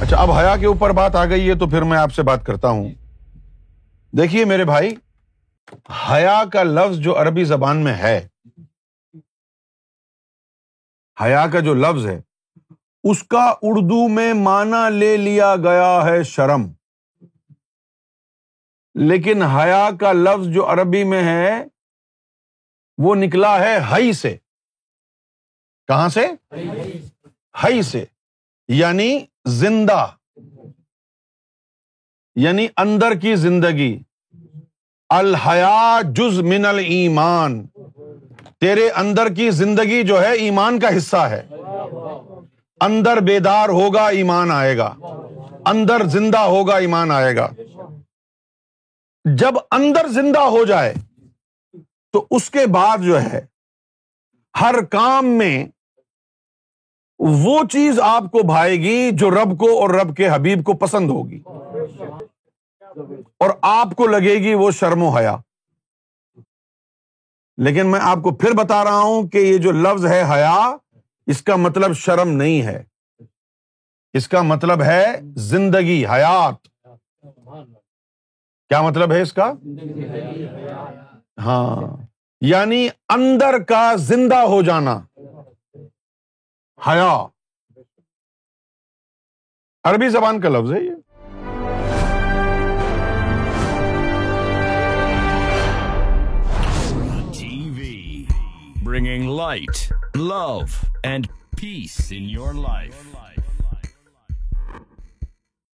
اچھا اب حیا کے اوپر بات آ گئی ہے تو پھر میں آپ سے بات کرتا ہوں۔ دیکھیے میرے بھائی، حیا کا لفظ جو عربی زبان میں ہے، حیا کا جو لفظ ہے، اس کا اردو میں مانا لے لیا گیا ہے شرم۔ لیکن حیا کا لفظ جو عربی میں ہے، وہ نکلا ہے ہئی سے۔ کہاں سے؟ ہئی سے۔ یعنی زندہ یعنی اندر کی زندگی۔ الحیا جز من المان تیرے اندر کی زندگی جو ہے، ایمان کا حصہ ہے۔ اندر بیدار ہوگا، ایمان آئے گا۔ اندر زندہ ہوگا، ایمان آئے گا۔ جب اندر زندہ ہو جائے، تو اس کے بعد جو ہے، ہر کام میں وہ چیز آپ کو بھائے گی جو رب کو اور رب کے حبیب کو پسند ہوگی۔ اور آپ کو لگے گی وہ شرم و حیا۔ لیکن میں آپ کو پھر بتا رہا ہوں کہ یہ جو لفظ ہے حیا، اس کا مطلب شرم نہیں ہے۔ اس کا مطلب ہے زندگی، حیات۔ کیا مطلب ہے اس کا؟ ہاں یعنی اندر کا زندہ ہو جانا۔ عربی زبان کا لفظ ہے یہ۔ Bringing light love and peace in your life life